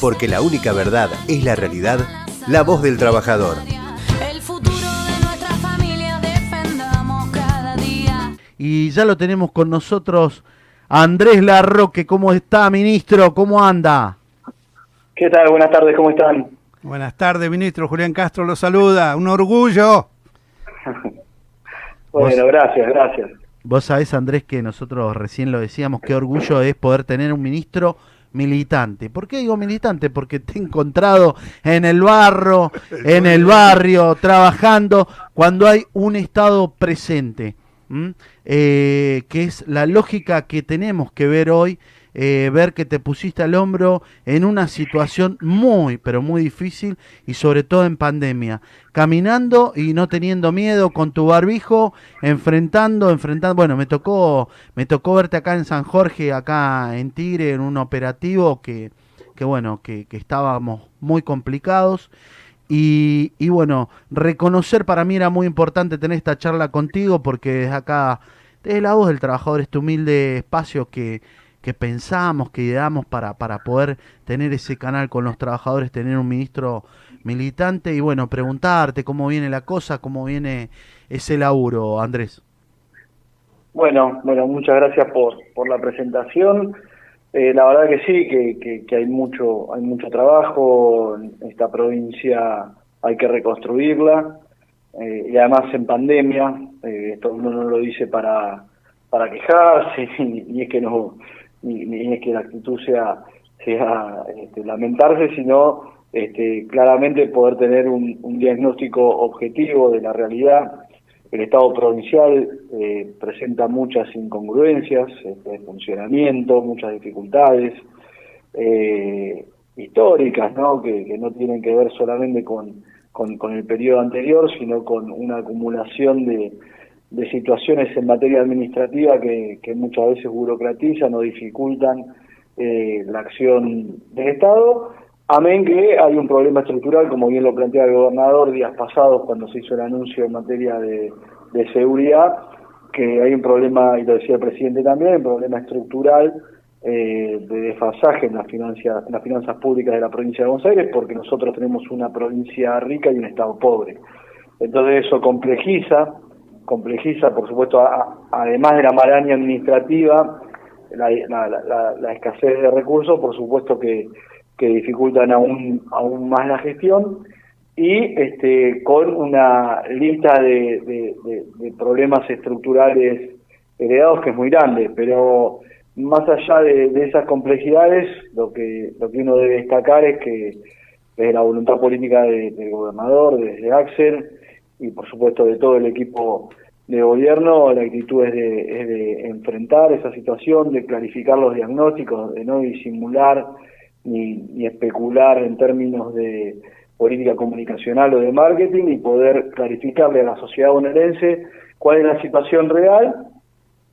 porque la única verdad es la realidad, la voz del trabajador. Y ya lo tenemos con nosotros Andrés Larroque. ¿Cómo está, ministro? ¿Cómo anda? ¿Qué tal? Buenas tardes, ¿cómo están? Buenas tardes, ministro. Julián Castro lo saluda. Un orgullo. bueno, gracias, gracias. Vos sabés, Andrés, que nosotros recién lo decíamos, qué orgullo es poder tener un ministro militante. ¿Por qué digo militante? Porque te he encontrado en el barro, en el barrio, trabajando, cuando hay un Estado presente. Eh, que es la lógica que tenemos que ver hoy, eh, ver que te pusiste al hombro en una situación muy, pero muy difícil y sobre todo en pandemia, caminando y no teniendo miedo con tu barbijo, enfrentando, enfrentando, bueno, me tocó, me tocó verte acá en San Jorge, acá en Tigre, en un operativo que, que bueno, que, que estábamos muy complicados. Y, y, bueno, reconocer para mí era muy importante tener esta charla contigo porque desde acá, desde la voz del trabajador, este humilde espacio que, que pensamos, que ideamos para, para poder tener ese canal con los trabajadores, tener un ministro militante y bueno, preguntarte cómo viene la cosa, cómo viene ese laburo, Andrés. Bueno, bueno, muchas gracias por, por la presentación. Eh, la verdad que sí, que, que, hay mucho hay mucho trabajo, en esta provincia hay que reconstruirla, eh, y además en pandemia, eh, esto uno no lo dice para, para quejarse, ni, es que no ni, es que la actitud sea, sea este, lamentarse, sino este, claramente poder tener un, un diagnóstico objetivo de la realidad el Estado provincial eh, presenta muchas incongruencias este, de funcionamiento, muchas dificultades eh, históricas, ¿no? Que, no tienen que ver solamente con, con, el periodo anterior, sino con una acumulación de, de situaciones en materia administrativa que, que, muchas veces burocratizan o dificultan eh, la acción del Estado. Amén que hay un problema estructural, como bien lo plantea el gobernador días pasados cuando se hizo el anuncio en materia de, seguridad, que hay un problema, y lo decía el presidente también, un problema estructural eh, de desfasaje en las, finanzas, en las finanzas públicas de la provincia de Buenos Aires, porque nosotros tenemos una provincia rica y un Estado pobre. Entonces eso complejiza, complejiza, por supuesto, además de la maraña administrativa, la escasez de recursos, por supuesto que que dificultan aún, aún más la gestión y este, con una lista de, problemas estructurales heredados que es muy grande, pero más allá de, esas complejidades, lo que, lo que uno debe destacar es que desde la voluntad política del gobernador, desde Axel y por supuesto de todo el equipo de gobierno, la actitud es de, es de enfrentar esa situación, de clarificar los diagnósticos, de no disimular ni, especular en términos de política comunicacional o de marketing y poder clarificarle a la sociedad bonaerense cuál es la situación real,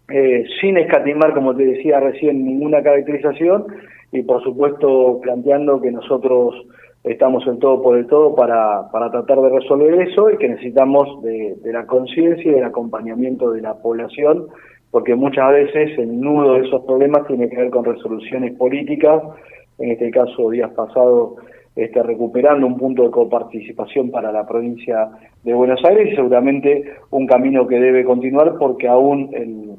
eh, sin escatimar, como te decía recién, ninguna caracterización y por supuesto planteando que nosotros estamos en todo por el todo para, para tratar de resolver eso y que necesitamos de, la conciencia y del acompañamiento de la población, porque muchas veces el nudo de esos problemas tiene que ver con resoluciones políticas. En este caso días pasados este, recuperando un punto de coparticipación para la provincia de Buenos Aires y seguramente un camino que debe continuar porque aún el,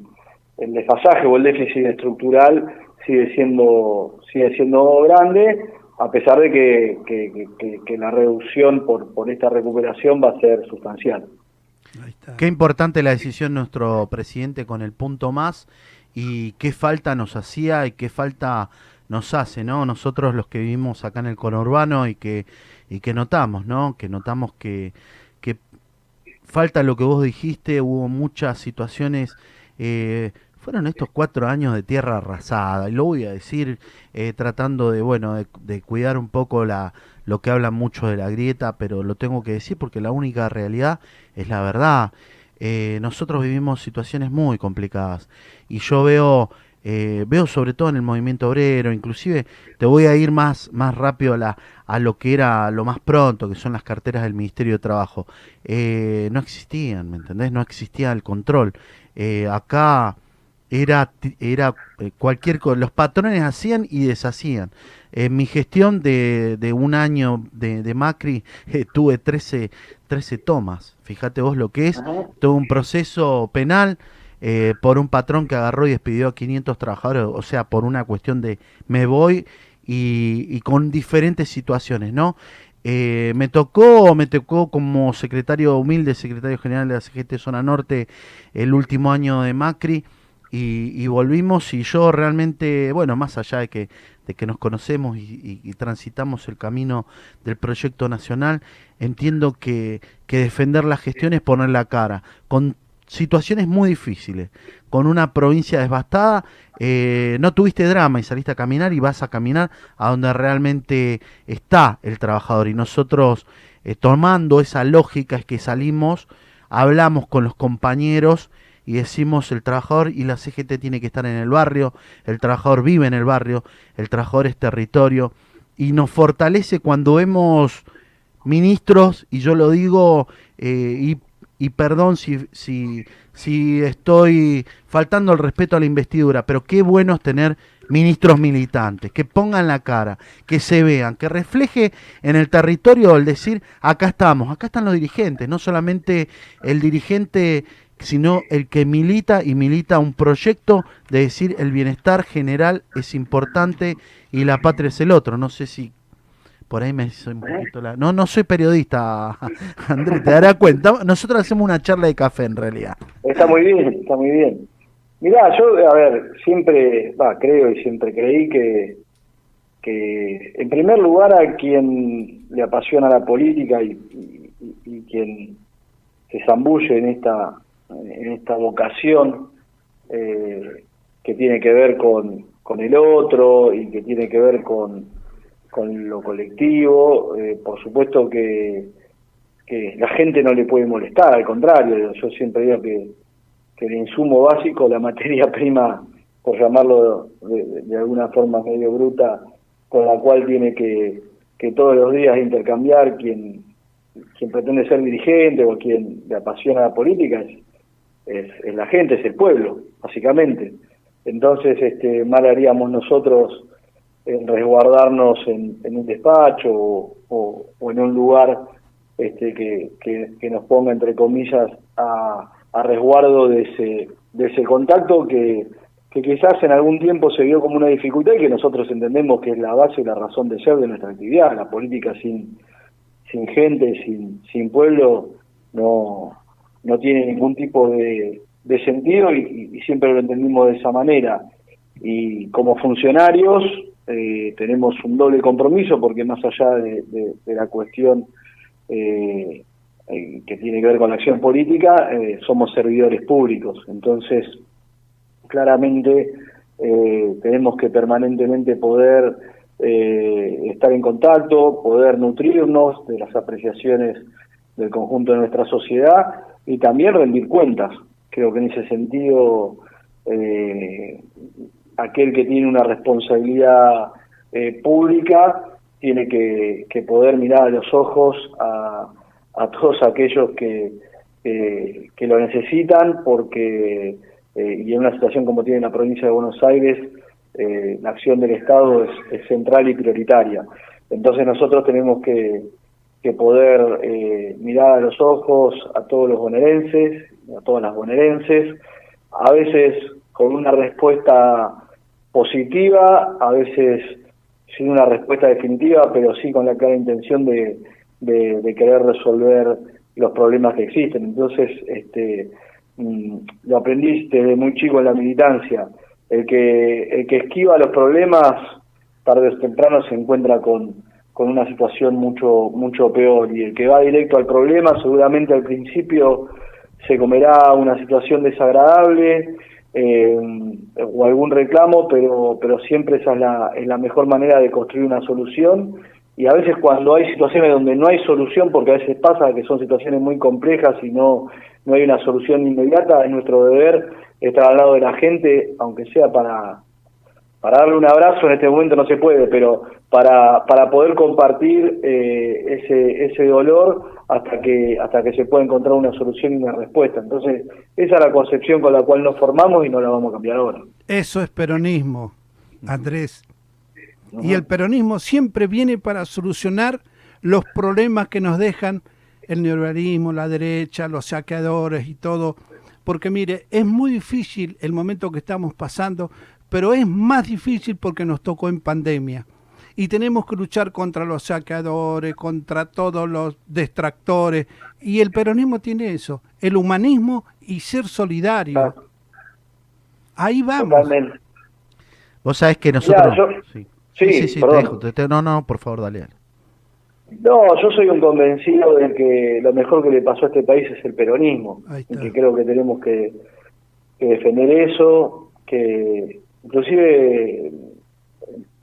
el desfasaje o el déficit estructural sigue siendo sigue siendo grande a pesar de que, que, que, la reducción por, por esta recuperación va a ser sustancial. Qué importante la decisión de nuestro presidente con el punto más y qué falta nos hacía y qué falta nos hace, ¿no? Nosotros los que vivimos acá en el conurbano y que, y que notamos, ¿no? Que notamos que, que falta lo que vos dijiste, hubo muchas situaciones, eh, fueron estos cuatro años de tierra arrasada, y lo voy a decir eh, tratando de, bueno, de, cuidar un poco la, lo que hablan mucho de la grieta, pero lo tengo que decir porque la única realidad es la verdad. Eh, nosotros vivimos situaciones muy complicadas y yo veo eh, veo sobre todo en el movimiento obrero, inclusive te voy a ir más, más rápido a, la, a lo que era lo más pronto, que son las carteras del Ministerio de Trabajo. Eh, no existían, ¿me entendés? No existía el control. Eh, acá era, era eh, cualquier cosa. Los patrones hacían y deshacían. En mi gestión de, de un año de, de Macri eh, tuve 13, 13 tomas. Fíjate vos lo que es. Tuve un proceso penal eh, por un patrón que agarró y despidió a 500 trabajadores. O sea, por una cuestión de me voy y, y con diferentes situaciones, ¿no? Eh, me tocó, me tocó como secretario humilde, secretario general de la CGT Zona Norte, el último año de Macri, y, volvimos y yo realmente, bueno, más allá de que, de que nos conocemos y, transitamos el camino del proyecto nacional, entiendo que, que defender la gestión es poner la cara, con situaciones muy difíciles, con una provincia devastada, eh, no tuviste drama y saliste a caminar y vas a caminar a donde realmente está el trabajador. Y nosotros, eh, tomando esa lógica, es que salimos, hablamos con los compañeros y decimos el trabajador y la CGT tiene que estar en el barrio, el trabajador vive en el barrio, el trabajador es territorio y nos fortalece cuando vemos ministros, y yo lo digo, eh, y y perdón si, si, si estoy faltando el respeto a la investidura, pero qué bueno es tener ministros militantes, que pongan la cara, que se vean, que refleje en el territorio el decir, acá estamos, acá están los dirigentes, no solamente el dirigente, sino el que milita y milita un proyecto de decir el bienestar general es importante y la patria es el otro. No sé si por ahí me soy un poquito la... No, no soy periodista, Andrés, te darás cuenta. Nosotros hacemos una charla de café en realidad. Está muy bien, está muy bien. Mirá, yo, a ver, siempre, va, creo y siempre creí que, que en primer lugar a quien le apasiona la política y, y, quien se zambulle en esta, en esta vocación eh, que tiene que ver con, con el otro y que tiene que ver con con lo colectivo. Eh, por supuesto que, que, la gente no le puede molestar, al contrario, yo siempre digo que, que el insumo básico, la materia prima, por llamarlo de, alguna forma medio bruta, con la cual tiene que, que todos los días intercambiar quien, quien pretende ser dirigente o quien le apasiona la política, es, es, la gente, es el pueblo, básicamente. Entonces, este, mal haríamos nosotros en resguardarnos en, un despacho o, en un lugar este, que, que, nos ponga, entre comillas, a, a, resguardo de ese, de ese contacto que, que quizás en algún tiempo se vio como una dificultad y que nosotros entendemos que es la base y la razón de ser de nuestra actividad. La política sin, sin gente, sin, sin pueblo, no, no tiene ningún tipo de, de sentido y, siempre lo entendimos de esa manera. Y como funcionarios eh, tenemos un doble compromiso porque más allá de, la cuestión eh, eh, que tiene que ver con la acción política, somos servidores públicos. Entonces, claramente tenemos que permanentemente poder estar en contacto, poder nutrirnos de las apreciaciones del conjunto de nuestra sociedad y también rendir cuentas. Creo que en ese sentido aquel que tiene una responsabilidad eh, pública tiene que, poder mirar a los ojos a, todos aquellos que, que lo necesitan porque eh, y en una situación como tiene la provincia de Buenos Aires eh, la acción del Estado es, central y prioritaria entonces nosotros tenemos que, que poder mirar a los ojos a todos los bonaerenses a todas las bonaerenses a veces con una respuesta positiva, a veces sin una respuesta definitiva, pero sí con la clara intención de, de, querer resolver los problemas que existen. Entonces, este, mm, lo aprendí desde muy chico en la militancia. El que, el que esquiva los problemas, tarde o temprano se encuentra con, con una situación mucho, mucho peor. Y el que va directo al problema, seguramente al principio se comerá una situación desagradable, eh, o algún reclamo, pero, pero siempre esa es la, es la mejor manera de construir una solución. Y a veces cuando hay situaciones donde no hay solución, porque a veces pasa que son situaciones muy complejas y no, no hay una solución inmediata, es nuestro deber estar al lado de la gente, aunque sea para, para darle un abrazo en este momento no se puede, pero para, para poder compartir eh, ese, ese dolor hasta que, hasta que se pueda encontrar una solución y una respuesta. Entonces, esa es la concepción con la cual nos formamos y no la vamos a cambiar ahora. Eso es peronismo, Andrés. Y el peronismo siempre viene para solucionar los problemas que nos dejan el neoliberalismo, la derecha, los saqueadores y todo. Porque mire, es muy difícil el momento que estamos pasando, pero es más difícil porque nos tocó en pandemia. Y tenemos que luchar contra los saqueadores, contra todos los distractores. Y el peronismo tiene eso, el humanismo y ser solidario. Ahí vamos. Totalmente. Vos sabés que nosotros... sí. Sí, sí, te dejo. no, no, por favor, dale. No, yo soy un convencido de que lo mejor que le pasó a este país es el peronismo. Y que creo que tenemos que, defender eso, que inclusive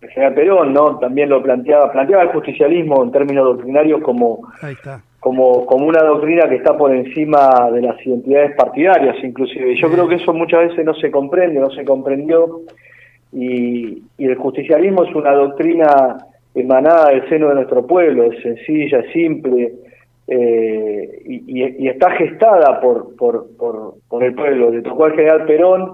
el general Perón no también lo planteaba planteaba el justicialismo en términos doctrinarios como como como una doctrina que está por encima de las identidades partidarias inclusive. Y yo creo que eso muchas veces no se comprende no se comprendió. Y, el justicialismo es una doctrina emanada del seno de nuestro pueblo, es sencilla, es simple eh, y, está gestada por, por, por, el pueblo. Le tocó al general Perón,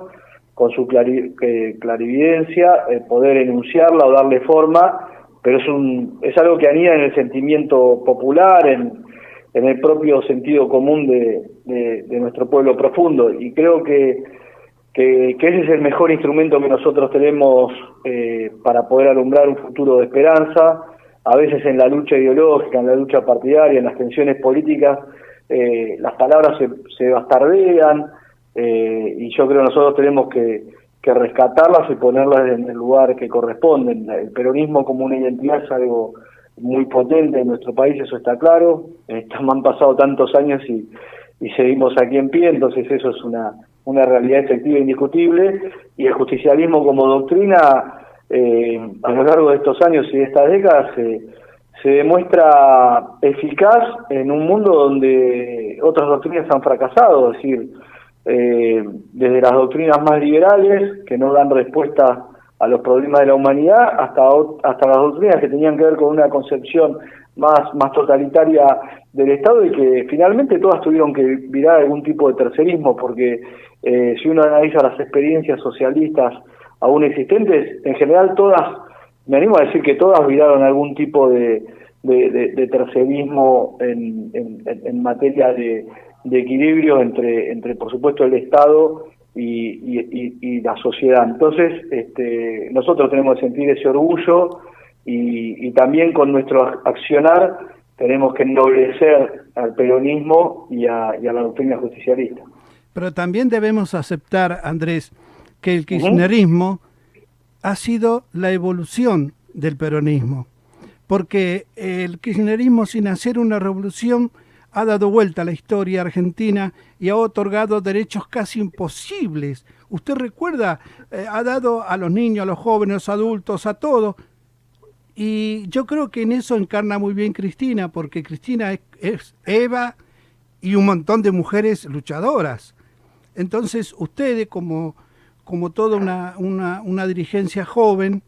con su clarividencia, poder enunciarla o darle forma, pero es, un, es algo que anida en el sentimiento popular, en, el propio sentido común de, nuestro pueblo profundo. Y creo que ese es el mejor instrumento que nosotros tenemos eh, para poder alumbrar un futuro de esperanza. A veces en la lucha ideológica, en la lucha partidaria, en las tensiones políticas, eh, las palabras se bastardean eh, y yo creo que nosotros tenemos que, que rescatarlas y ponerlas en el lugar que corresponden. El peronismo como una identidad es algo muy potente en nuestro país, eso está claro. han pasado tantos años y, y seguimos aquí en pie, entonces eso es una una realidad efectiva e indiscutible, y el justicialismo como doctrina eh, a lo largo de estos años y de estas décadas se demuestra eficaz en un mundo donde otras doctrinas han fracasado, es decir, eh, desde las doctrinas más liberales, que no dan respuesta a los problemas de la humanidad, hasta, hasta las doctrinas que tenían que ver con una concepción más, más totalitaria del Estado y que finalmente todas tuvieron que virar algún tipo de tercerismo, porque eh, si uno analiza las experiencias socialistas aún existentes, en general todas, me animo a decir que todas viraron algún tipo de, de, tercerismo en, en, materia de, equilibrio entre, entre, por supuesto, el Estado y, y, la sociedad. Entonces, este, nosotros tenemos que sentir ese orgullo y, también con nuestro accionar tenemos que ennoblecer al peronismo y a, y a la doctrina justicialista. Pero también debemos aceptar, Andrés, que el kirchnerismo ha sido la evolución del peronismo, porque el kirchnerismo sin hacer una revolución ha dado vuelta a la historia argentina y ha otorgado derechos casi imposibles. Usted recuerda, eh, ha dado a los niños, a los jóvenes, a los adultos, a todos. Y yo creo que en eso encarna muy bien Cristina, porque Cristina es Eva y un montón de mujeres luchadoras. Entonces, ustedes, como, como toda una, una, dirigencia joven,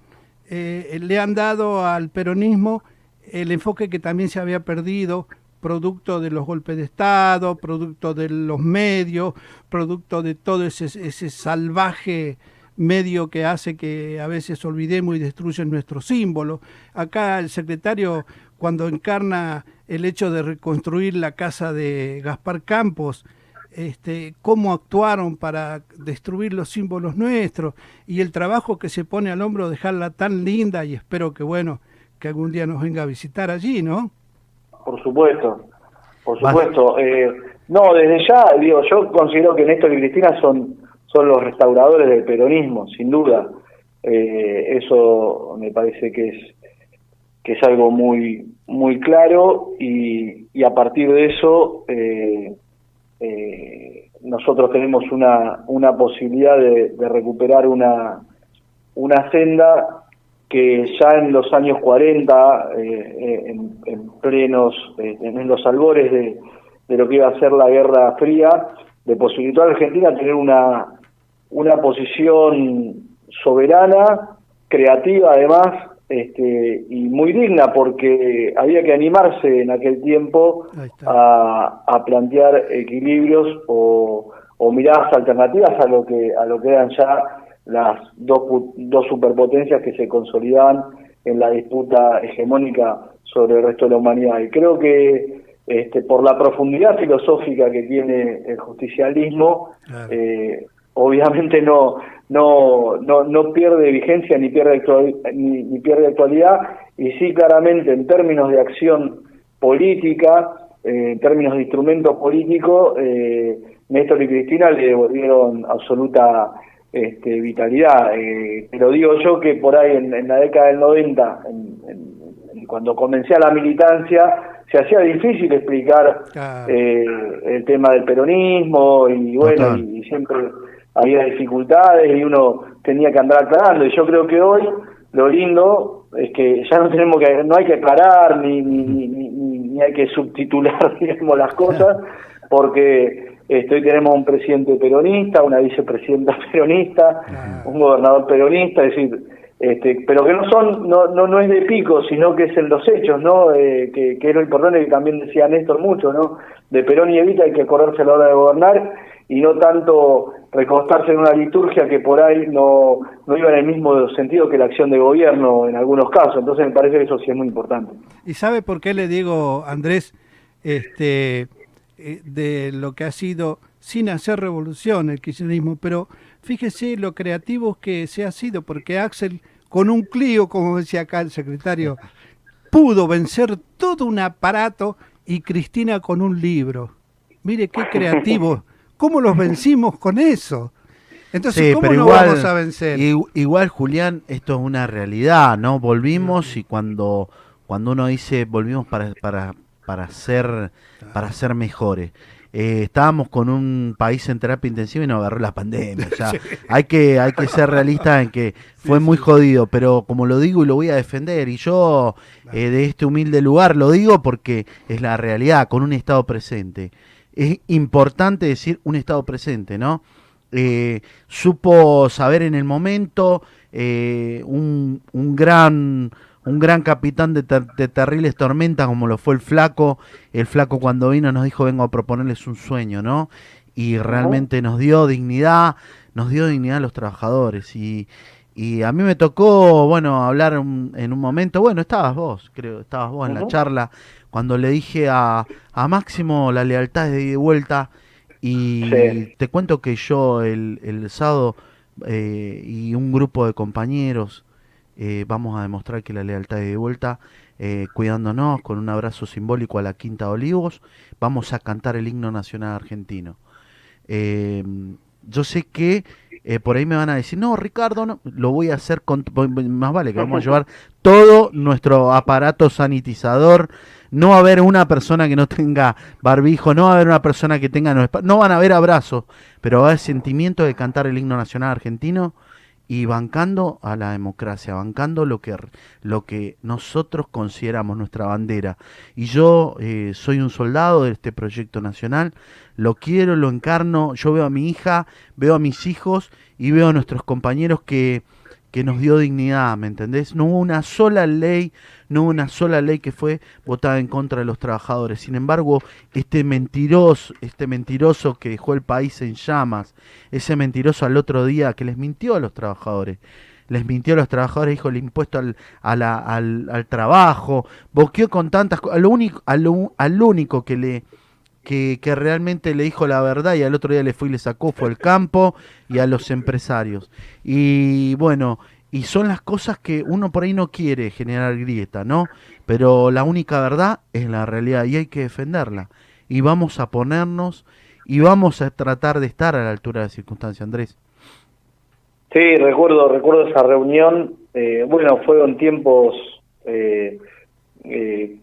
eh, le han dado al peronismo el enfoque que también se había perdido, producto de los golpes de Estado, producto de los medios, producto de todo ese, ese salvaje medio que hace que a veces olvidemos y destruyen nuestros símbolos. Acá el secretario, cuando encarna el hecho de reconstruir la casa de Gaspar Campos, este, cómo actuaron para destruir los símbolos nuestros y el trabajo que se pone al hombro dejarla tan linda y espero que bueno que algún día nos venga a visitar allí, ¿no? Por supuesto, por supuesto. Eh, no, desde ya, digo, yo considero que Néstor y Cristina son, son los restauradores del peronismo, sin duda. Eh, eso me parece que es que es algo muy muy claro y, y a partir de eso eh, eh, nosotros tenemos una, una posibilidad de, recuperar una, una senda que ya en los años 40, eh, eh, en, plenos, eh, en los albores de, de, lo que iba a ser la Guerra Fría, de posibilitar a Argentina tener una, una posición soberana creativa además este, y muy digna porque había que animarse en aquel tiempo a, a, plantear equilibrios o, o, miradas alternativas a lo que a lo que eran ya las dos, dos superpotencias que se consolidaban en la disputa hegemónica sobre el resto de la humanidad. Y creo que este, por la profundidad filosófica que tiene el justicialismo, eh, obviamente no, no, no, no pierde vigencia ni pierde, ni, pierde actualidad, y sí claramente en términos de acción política, eh, en términos de instrumento político, eh, Néstor y Cristina le devolvieron absoluta este, vitalidad. Eh, lo digo yo que por ahí en, la década del 90, cuando comencé a la militancia, se hacía difícil explicar eh, el tema del peronismo y bueno, y, siempre había dificultades y uno tenía que andar aclarando. Y yo creo que hoy lo lindo es que ya no tenemos que, no hay que aclarar ni, ni, ni, ni hay que subtitular, digamos, las cosas, porque Estoy, tenemos un presidente peronista, una vicepresidenta peronista, un gobernador peronista, es decir, este, pero que no son, no, no, no es de pico, sino que es en los hechos, ¿no? Eh, que, que, es lo importante que también decía Néstor mucho, ¿no? De Perón y Evita hay que acordarse a la hora de gobernar y no tanto recostarse en una liturgia que por ahí no, no iba en el mismo sentido que la acción de gobierno en algunos casos. Entonces me parece que eso sí es muy importante. ¿Y sabe por qué le digo, Andrés, este eh, de lo que ha sido sin hacer revolución el kirchnerismo, pero fíjese lo creativo que se ha sido, porque Axel con un Clio, como decía acá el secretario, pudo vencer todo un aparato y Cristina con un libro. Mire qué creativo. ¿Cómo los vencimos con eso? Entonces, ¿cómo no vamos a vencer? Igual, Julián, esto es una realidad, ¿no? Volvimos y cuando, cuando uno dice volvimos para, para, para ser, para ser mejores. Eh, estábamos con un país en terapia intensiva y nos agarró la pandemia. O sea, hay, que, hay que ser realistas en que fue muy jodido, pero como lo digo y lo voy a defender, y yo eh, de este humilde lugar lo digo porque es la realidad, con un Estado presente. Es importante decir un Estado presente, ¿no? Eh, supo saber en el momento un, un gran un gran capitán de, terribles tormentas como lo fue el flaco. El flaco cuando vino nos dijo vengo a proponerles un sueño, ¿no? Y realmente nos dio dignidad, nos dio dignidad a los trabajadores. Y, y a mí me tocó, bueno, hablar en un momento, bueno, estabas vos, creo, estabas vos en la charla, cuando le dije a, a Máximo la lealtad de vuelta. Y te cuento que yo el, el sábado eh, y un grupo de compañeros eh, vamos a demostrar que la lealtad es de vuelta, eh, cuidándonos con un abrazo simbólico a la Quinta de Olivos, vamos a cantar el himno nacional argentino. Eh, yo sé que por ahí me van a decir, no, Ricardo, no, lo voy a hacer con, más vale que vamos a llevar todo nuestro aparato sanitizador, no va a haber una persona que no tenga barbijo, no va a haber una persona que tenga, no, no van a haber abrazos, pero va a haber sentimiento de cantar el himno nacional argentino y bancando a la democracia, bancando lo que, lo que nosotros consideramos nuestra bandera. Y yo eh, soy un soldado de este proyecto nacional, lo quiero, lo encarno, yo veo a mi hija, veo a mis hijos y veo a nuestros compañeros que que nos dio dignidad, ¿me entendés? No hubo una sola ley, no hubo una sola ley que fue votada en contra de los trabajadores. Sin embargo, este mentiroso, este mentiroso que dejó el país en llamas, ese mentiroso al otro día que les mintió a los trabajadores, les mintió a los trabajadores, dijo el impuesto al, al, al, trabajo, boqueó con tantas cosas, al único, al único que le que, realmente le dijo la verdad y al otro día le fue y le sacó fue el campo y a los empresarios. Y bueno, y son las cosas que uno por ahí no quiere generar grieta, ¿no? Pero la única verdad es la realidad y hay que defenderla. Y vamos a ponernos y vamos a tratar de estar a la altura de la circunstancia, Andrés. Sí, recuerdo, recuerdo esa reunión. Eh, bueno, fueron tiempos eh, eh,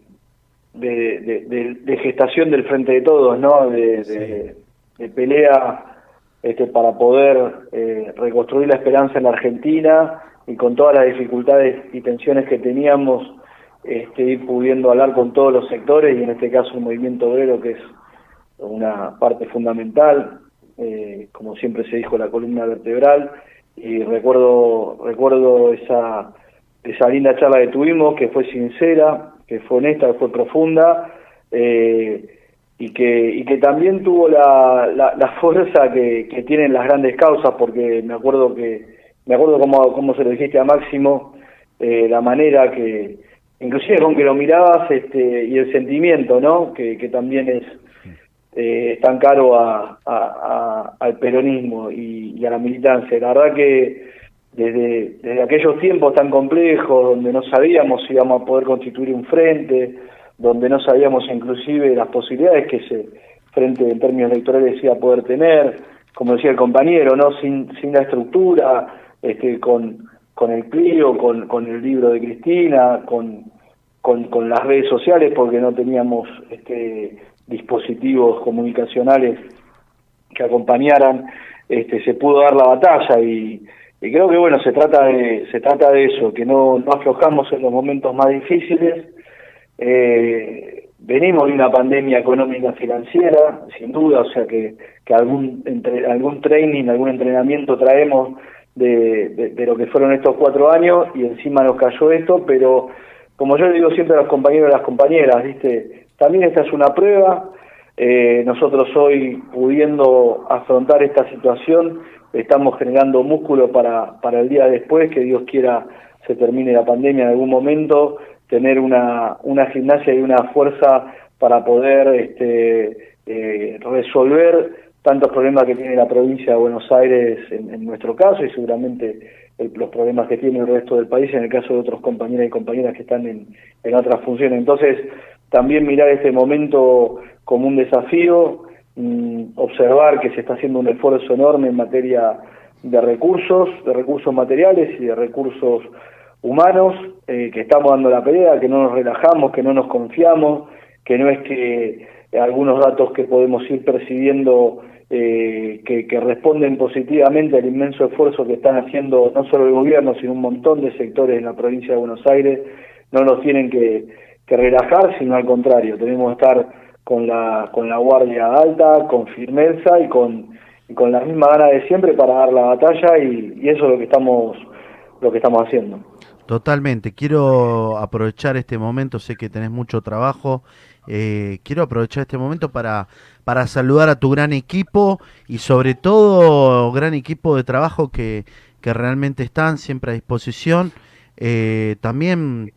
de, gestación del frente de todos, ¿no? De, pelea este, para poder eh, reconstruir la esperanza en la Argentina y con todas las dificultades y tensiones que teníamos, este, ir pudiendo hablar con todos los sectores y en este caso el movimiento obrero que es una parte fundamental, eh, como siempre se dijo, la columna vertebral y recuerdo, recuerdo esa, esa linda charla que tuvimos, que fue sincera, que fue honesta, que fue profunda, eh, y que, y que también tuvo la, fuerza que, tienen las grandes causas, porque me acuerdo que, me acuerdo cómo, cómo se lo dijiste a Máximo, eh, la manera que, inclusive con que lo mirabas este, y el sentimiento, ¿no? Que, también es eh, tan caro a, al peronismo y, a la militancia. La verdad que desde, aquellos tiempos tan complejos, donde no sabíamos si íbamos a poder constituir un frente, donde no sabíamos inclusive las posibilidades que ese frente en términos electorales iba a poder tener, como decía el compañero, no sin, la estructura, este, con, el Clio, con, con el libro de Cristina, con, con, con las redes sociales, porque no teníamos este, dispositivos comunicacionales que acompañaran, este, se pudo dar la batalla y, y creo que bueno se trata de se trata de eso que no, no aflojamos en los momentos más difíciles eh, venimos de una pandemia económica financiera, sin duda, o sea que, que algún, entre, algún training, algún entrenamiento traemos de, de, lo que fueron estos cuatro años y encima nos cayó esto, pero como yo le digo siempre a los compañeros y a las compañeras, ¿viste? también esta es una prueba, eh, nosotros hoy pudiendo afrontar esta situación, estamos generando músculo para, para el día después, que Dios quiera se termine la pandemia en algún momento, tener una, una gimnasia y una fuerza para poder este, eh, resolver tantos problemas que tiene la provincia de Buenos Aires en, nuestro caso y seguramente los problemas que tiene el resto del país en el caso de otros compañeros y compañeras que están en, en otras funciones. Entonces, también mirar este momento como un desafío, mm, observar que se está haciendo un esfuerzo enorme en materia de recursos, de recursos materiales y de recursos humanos, eh, que estamos dando la pelea, que no nos relajamos, que no nos confiamos, que no es que algunos datos que podemos ir percibiendo eh, que, responden positivamente al inmenso esfuerzo que están haciendo no solo el gobierno, sino un montón de sectores en la provincia de Buenos Aires, no nos tienen que, que relajar, sino al contrario, tenemos que estar con la, con la guardia alta, con firmeza y con, con la misma gana de siempre para dar la batalla y, y eso es lo que estamos, lo que estamos haciendo. Totalmente. Quiero aprovechar este momento, sé que tenés mucho trabajo. Eh, quiero aprovechar este momento para, para saludar a tu gran equipo y sobre todo gran equipo de trabajo que, que realmente están siempre a disposición. Eh, también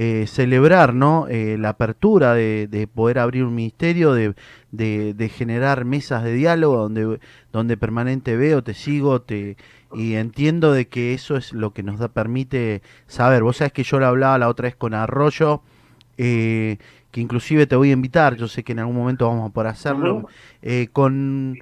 eh, celebrar ¿no? la apertura de, de, poder abrir un ministerio, de, de, de, generar mesas de diálogo donde, donde permanente veo, te sigo, te, y entiendo de que eso es lo que nos da, permite saber. Vos sabés que yo lo hablaba la otra vez con Arroyo, eh, que inclusive te voy a invitar, yo sé que en algún momento vamos a poder hacerlo, eh, con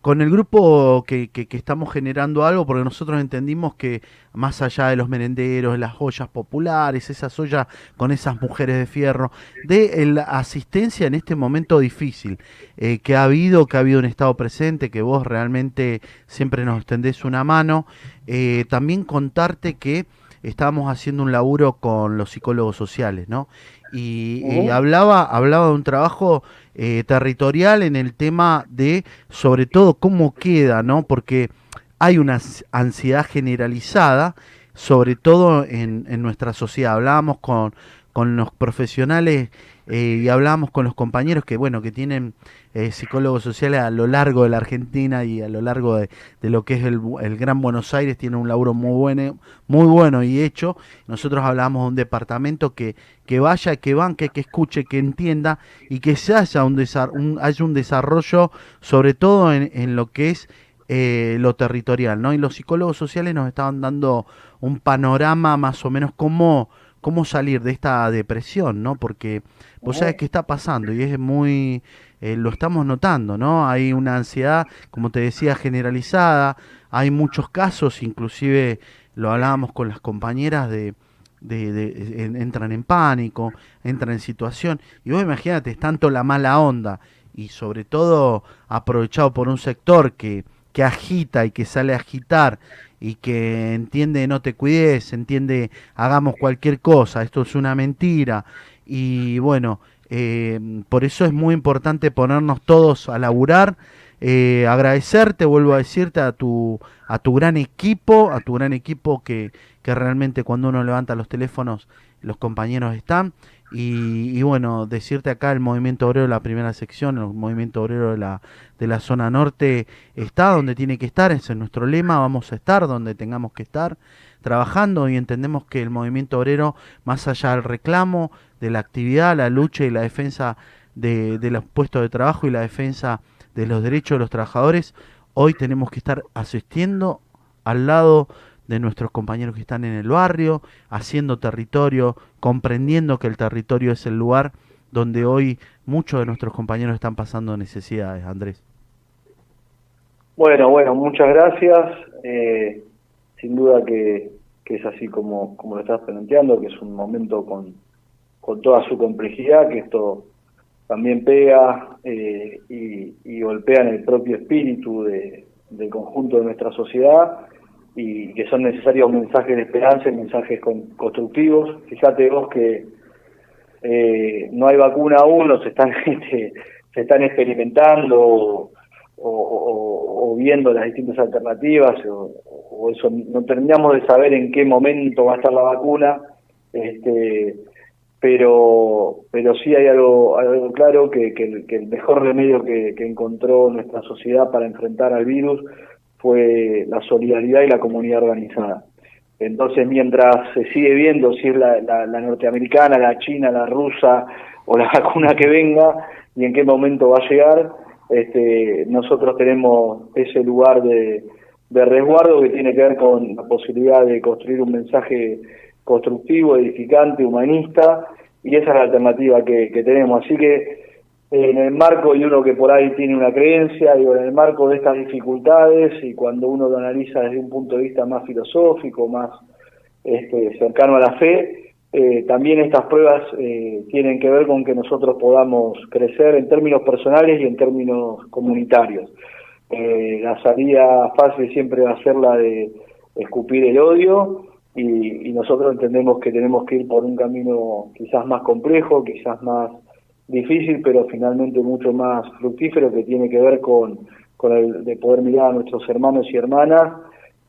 con el grupo que, que, estamos generando algo, porque nosotros entendimos que más allá de los merenderos, las joyas populares, esas ollas con esas mujeres de fierro, de la asistencia en este momento difícil eh, que ha habido, que ha habido un estado presente, que vos realmente siempre nos tendés una mano, eh, también contarte que estábamos haciendo un laburo con los psicólogos sociales, ¿no? y, hablaba, hablaba de un trabajo eh, territorial en el tema de, sobre todo, cómo queda, ¿no? Porque hay una ansiedad generalizada, sobre todo en, en nuestra sociedad. Hablábamos con, con los profesionales eh, y hablábamos con los compañeros que, bueno, que tienen eh, psicólogos sociales a lo largo de la Argentina y a lo largo de, lo que es el, Gran Buenos Aires, tiene un laburo muy bueno, muy bueno y hecho. Nosotros hablábamos de un departamento que, que vaya, que banque, que escuche, que entienda y que se haya un, un, haya un desarrollo, sobre todo en, en lo que es eh, lo territorial, ¿no? Y los psicólogos sociales nos estaban dando un panorama más o menos cómo, cómo salir de esta depresión, ¿no? Porque vos sabés qué está pasando y es muy eh, lo estamos notando, ¿no? Hay una ansiedad, como te decía, generalizada, hay muchos casos, inclusive lo hablábamos con las compañeras de, de, entran en pánico, entran en situación, y vos imagínate, es tanto la mala onda, y sobre todo aprovechado por un sector que, que agita y que sale a agitar y que entiende no te cuides, entiende hagamos cualquier cosa, esto es una mentira, y bueno, eh, por eso es muy importante ponernos todos a laburar, eh, agradecerte, vuelvo a decirte a tu, a tu gran equipo, a tu gran equipo que, que realmente cuando uno levanta los teléfonos los compañeros están. Y, bueno, decirte acá el movimiento obrero de la primera sección, el movimiento obrero de la, de la zona norte está donde tiene que estar, ese es nuestro lema, vamos a estar donde tengamos que estar trabajando y entendemos que el movimiento obrero, más allá del reclamo, de la actividad, la lucha y la defensa de, de los puestos de trabajo y la defensa de los derechos de los trabajadores, hoy tenemos que estar asistiendo al lado de nuestros compañeros que están en el barrio, haciendo territorio, comprendiendo que el territorio es el lugar donde hoy muchos de nuestros compañeros están pasando necesidades, Andrés. Bueno, bueno, muchas gracias. Eh, sin duda que, es así como, como lo estás planteando, que es un momento con, con toda su complejidad, que esto también pega eh, y, golpea en el propio espíritu de, del conjunto de nuestra sociedad y que son necesarios mensajes de esperanza mensajes constructivos. Fíjate vos que eh, no hay vacuna aún, o se están, este, se están experimentando o, viendo las distintas alternativas, o, eso no terminamos de saber en qué momento va a estar la vacuna, este, pero pero sí hay algo, algo claro que, el mejor remedio que encontró nuestra sociedad para enfrentar al virus fue la solidaridad y la comunidad organizada. Entonces, mientras se sigue viendo si es la, norteamericana, la china, la rusa o la vacuna que venga y en qué momento va a llegar, este, nosotros tenemos ese lugar de, resguardo que tiene que ver con la posibilidad de construir un mensaje constructivo, edificante, humanista, y esa es la alternativa que tenemos. Así que en el marco, y uno que por ahí tiene una creencia, digo, en el marco de estas dificultades y cuando uno lo analiza desde un punto de vista más filosófico, más este, cercano a la fe, eh, también estas pruebas eh, tienen que ver con que nosotros podamos crecer en términos personales y en términos comunitarios. Eh, la salida fácil siempre va a ser la de escupir el odio y nosotros entendemos que tenemos que ir por un camino quizás más complejo, quizás más difícil, pero finalmente mucho más fructífero, que tiene que ver con, con el de poder mirar a nuestros hermanos y hermanas,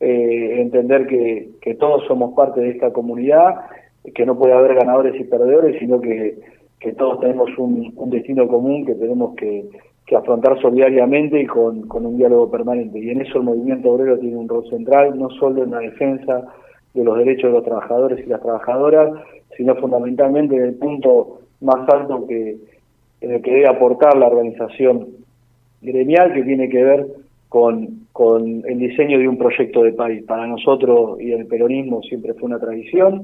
eh, entender que, que todos somos parte de esta comunidad, que no puede haber ganadores y perdedores, sino que, que todos tenemos un, destino común que tenemos que, que afrontar solidariamente y con, con un diálogo permanente. Y en eso el movimiento obrero tiene un rol central, no solo en la defensa de los derechos de los trabajadores y las trabajadoras, sino fundamentalmente en el punto más alto que, en el que debe aportar la organización gremial que tiene que ver con, con el diseño de un proyecto de país. Para nosotros y el peronismo siempre fue una tradición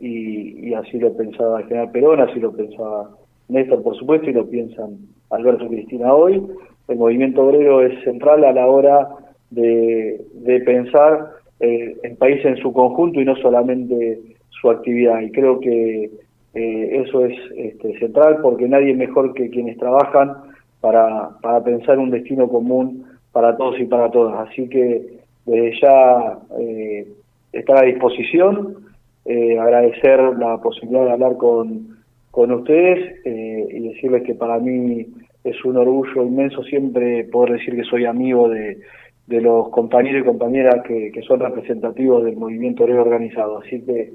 y, así lo pensaba general Perón, así lo pensaba Néstor por supuesto y lo piensan Alberto y Cristina hoy. El movimiento obrero es central a la hora de, de pensar eh, el país en su conjunto y no solamente su actividad. Y creo que eh, eso es este, central porque nadie mejor que quienes trabajan para, para pensar un destino común para todos y para todas. Así que desde ya eh, estar a disposición, eh, agradecer la posibilidad de hablar con, con ustedes eh, y decirles que para mí es un orgullo inmenso siempre poder decir que soy amigo de, de los compañeros y compañeras que, son representativos del movimiento obrero organizado. Así que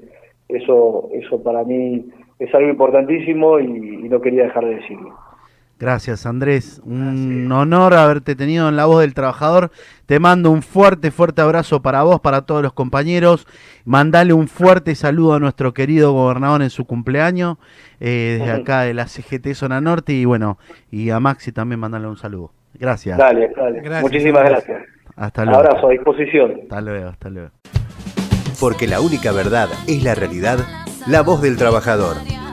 eso, eso para mí es algo importantísimo y, no quería dejar de decirlo. Gracias Andrés, un honor haberte tenido en la voz del trabajador. Te mando un fuerte, fuerte abrazo para vos, para todos los compañeros. Mandale un fuerte saludo a nuestro querido gobernador en su cumpleaños, eh, desde acá de la CGT Zona Norte y bueno, y a Maxi también mandale un saludo. Gracias. Dale, dale. Muchísimas gracias. Hasta luego. Abrazo a disposición. Hasta luego, hasta luego. Porque la única verdad es la realidad la voz del trabajador.